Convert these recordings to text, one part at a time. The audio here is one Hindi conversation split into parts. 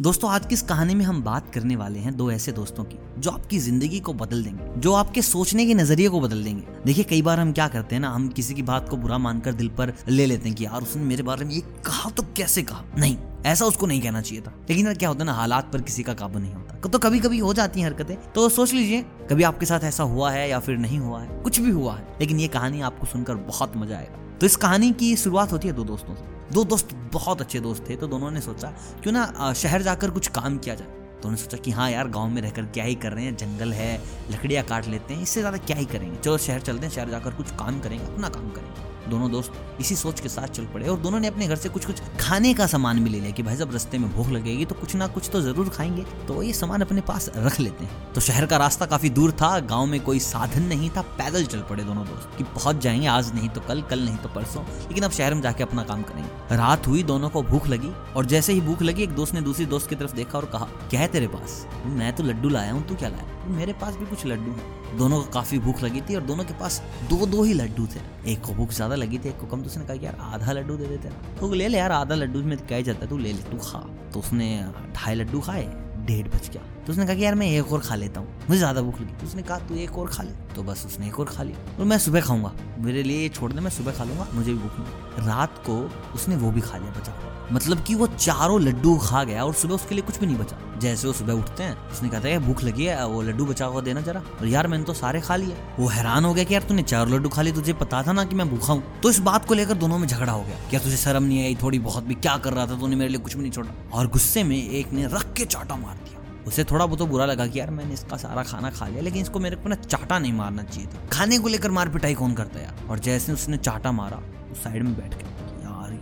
दोस्तों, आज की इस कहानी में हम बात करने वाले हैं दो ऐसे दोस्तों की, जो आपकी ज़िंदगी को बदल देंगे, जो आपके सोचने के नज़रिए को बदल देंगे। देखिए, कई बार हम क्या करते हैं ना, हम किसी की बात को बुरा मानकर दिल पर ले लेते हैं कि, यार, उसने मेरे बारे में ये कहा तो कैसे कहा? नहीं, ऐसा उसको नहीं कहना चाहिए था। लेकिन यार, क्या होता है ना, हालात पर किसी का काबू नहीं होता। तो कभी कभी हो जाती हैं हरकतें तो सोच लीजिए, कभी आपके साथ ऐसा हुआ है या फिर नहीं हुआ है, कुछ भी हुआ है, लेकिन ये कहानी आपको सुनकर बहुत मज़ा आएगा। तो इस कहानी की शुरुआत होती है दो दोस्तों से। दो दोस्त बहुत अच्छे दोस्त थे तो दोनों ने सोचा, क्यों ना शहर जाकर कुछ काम किया जाए। तो उन्होंने सोचा कि हाँ यार, गाँव में रहकर क्या ही कर रहे हैं, जंगल है, लकड़ियाँ काट लेते हैं, इससे ज़्यादा क्या ही करेंगे। चलो शहर चलते हैं, शहर जाकर कुछ काम करेंगे, अपना काम करेंगे। दोनों दोस्त इसी सोच के साथ चल पड़े और दोनों ने अपने घर से कुछ कुछ खाने का सामान भी ले लिया कि भाई जब रस्ते में भूख लगेगी तो कुछ ना कुछ तो ज़रूर खाएँगे। तो ये सामान अपने पास रख लेते हैं। तो शहर का रास्ता काफ़ी दूर था, गाँव में कोई साधन नहीं था, पैदल चल पड़े दोनों दोस्त कि पहुँच जाएँगे, आज नहीं तो कल कल नहीं तो परसों, लेकिन अब शहर में जाके अपना काम करेंगे। रात हुई, दोनों को भूख लगी और जैसे ही भूख लगी, एक दोस्त ने दूसरी दोस्त की तरफ़ देखा और कहा, क्या है तेरे पास? मैं तो लड्डू लाया हूँ, तू क्या लाया? मेरे पास भी कुछ लड्डू है। दोनों को काफ़ी भूख लगी थी और दोनों के पास दो दो ही लड्डू थे। एक को भूख ज़्यादा लगी थी, एक को कम तो उसने कहा यार आधा लड्डू दे देते तो ले ले यार, आधा लड्डू में क्या जाता है, तू ले ले, तू खा। तो उसने ढाई लड्डू खाए, डेढ़ बज गया। तो उसने कहा कि यार मैं एक और खा लेता हूँ, मुझे ज़्यादा भूख लगी। तो उसने कहा, तू एक और खा ले। तो बस उसने एक और खा लिया। और मैं सुबह खाऊँगा, मेरे लिए छोड़ दे, मैं सुबह खा लूँगा, मुझे भी भूख नहीं रात को उसने वो भी खा लिया, बचा। मतलब कि वो चारों लड्डू खा गया और सुबह उसके लिए कुछ भी नहीं बचा। जैसे वो सुबह उठते हैं, उसने कहा था भूख लगी है, वो लड्डू बचा हुआ देना जरा। और यार, मैंने तो सारे खा लिए। वो हैरान हो गया कि, यार, तूने चार लड्डू खा लिए, तुझे पता था ना कि मैं भूखा हूँ? तो इस बात को लेकर दोनों में झगड़ा हो गया क्या तुझे शर्म नहीं आई, थोड़ी बहुत भी क्या कर रहा था तूने मेरे लिए कुछ भी नहीं छोड़ा? और गुस्से में एक ने रख के चाटा मार दिया। उसे थोड़ा बहुत बुरा लगा कि, यार, मैंने इसका सारा खाना खा लिया, लेकिन इसको मेरे को ना चाटा नहीं मारना चाहिए था। खाने को लेकर मार पिटाई कौन करता यार? और जैसे उसने चाटा मारा, उस साइड में बैठ यार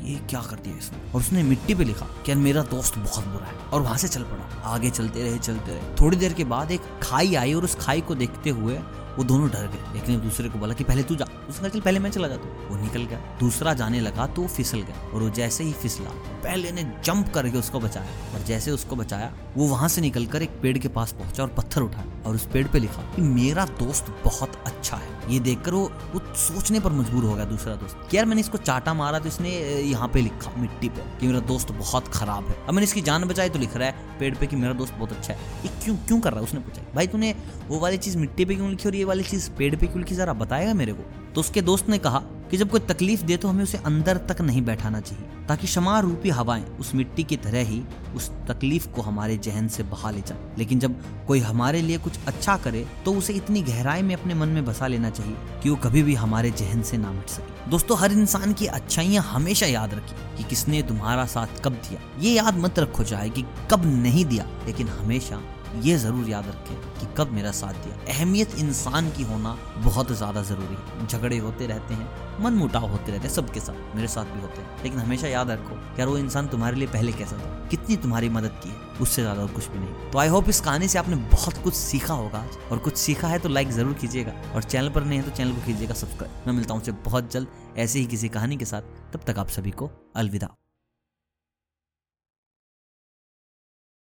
ये क्या कर दिया इसने? और उसने मिट्टी पे लिखा कि मेरा दोस्त बहुत बुरा है। और वहाँ से चल पड़ा। आगे चलते रहे चलते रहे। थोड़ी देर के बाद एक खाई आई और उस खाई को देखते हुए वो दोनों डर गए। एक ने दूसरे को बोला कि पहले तू जा। उसने कहा पहले मैं चला जाता हूँ। वो निकल गया। दूसरा जाने लगा तो वो फिसल गया और वो जैसे ही फिसला, पहले ने जंप करके उसको बचाया और जैसे उसको बचाया, वो वहाँ से निकलकर एक पेड़ के पास पहुँचा और पत्थर उठाया और उस पेड़ पे लिखा कि मेरा दोस्त बहुत अच्छा है। ये देखकर वो वो सोचने पर मजबूर हो गया दूसरा दोस्त यार मैंने इसको चाटा मारा तो इसने यहाँ पे लिखा मिट्टी पे कि मेरा दोस्त बहुत खराब है। अब मैंने इसकी जान बचाई तो लिख रहा है पेड़ पे कि मेरा दोस्त बहुत अच्छा है। ये क्यों क्यों कर रहा है? उसने पूछा भाई तूने वो वाली चीज़ मिट्टी पे क्यों लिखी और ये वाली चीज़ पेड़ पे क्यों लिखी? जरा बताएगा मेरे को। तो उसके दोस्त ने कहा कि जब कोई तकलीफ़ दे तो हमें उसे अंदर तक नहीं बैठाना चाहिए, ताकि क्षमा रूपी हवाएँ उस मिट्टी की तरह ही उस तकलीफ़ को हमारे जहन से बहा ले जाए। लेकिन जब कोई हमारे लिए कुछ अच्छा करे तो उसे इतनी गहराई में अपने मन में बसा लेना चाहिए कि वो कभी भी हमारे जहन से ना मिट सके। दोस्तों, हर इंसान की अच्छाइयाँ हमेशा याद रखिए कि किसने तुम्हारा साथ कब दिया। ये याद मत रखो चाहे कि कब नहीं दिया, लेकिन हमेशा ये ज़रूर याद रखें कि कब मेरा साथ दिया। अहमियत इंसान की होना बहुत ज़्यादा ज़रूरी है। झगड़े होते रहते हैं मन मुटाव होते रहते हैं, सबके साथ, मेरे साथ भी होते हैं। लेकिन हमेशा याद रखो, यार वो इंसान तुम्हारे लिए पहले कैसा था? कितनी तुम्हारी मदद की है? उससे ज़्यादा कुछ भी नहीं। तो आई होप इस कहानी से आपने बहुत कुछ सीखा होगा और कुछ सीखा है तो लाइक ज़रूर कीजिएगा। और चैनल पर नहीं है तो चैनल को कीजिएगा सब्सक्राइब। मैं मिलता हूँ बहुत जल्द ऐसे ही किसी कहानी के साथ। तब तक आप सभी को अलविदा।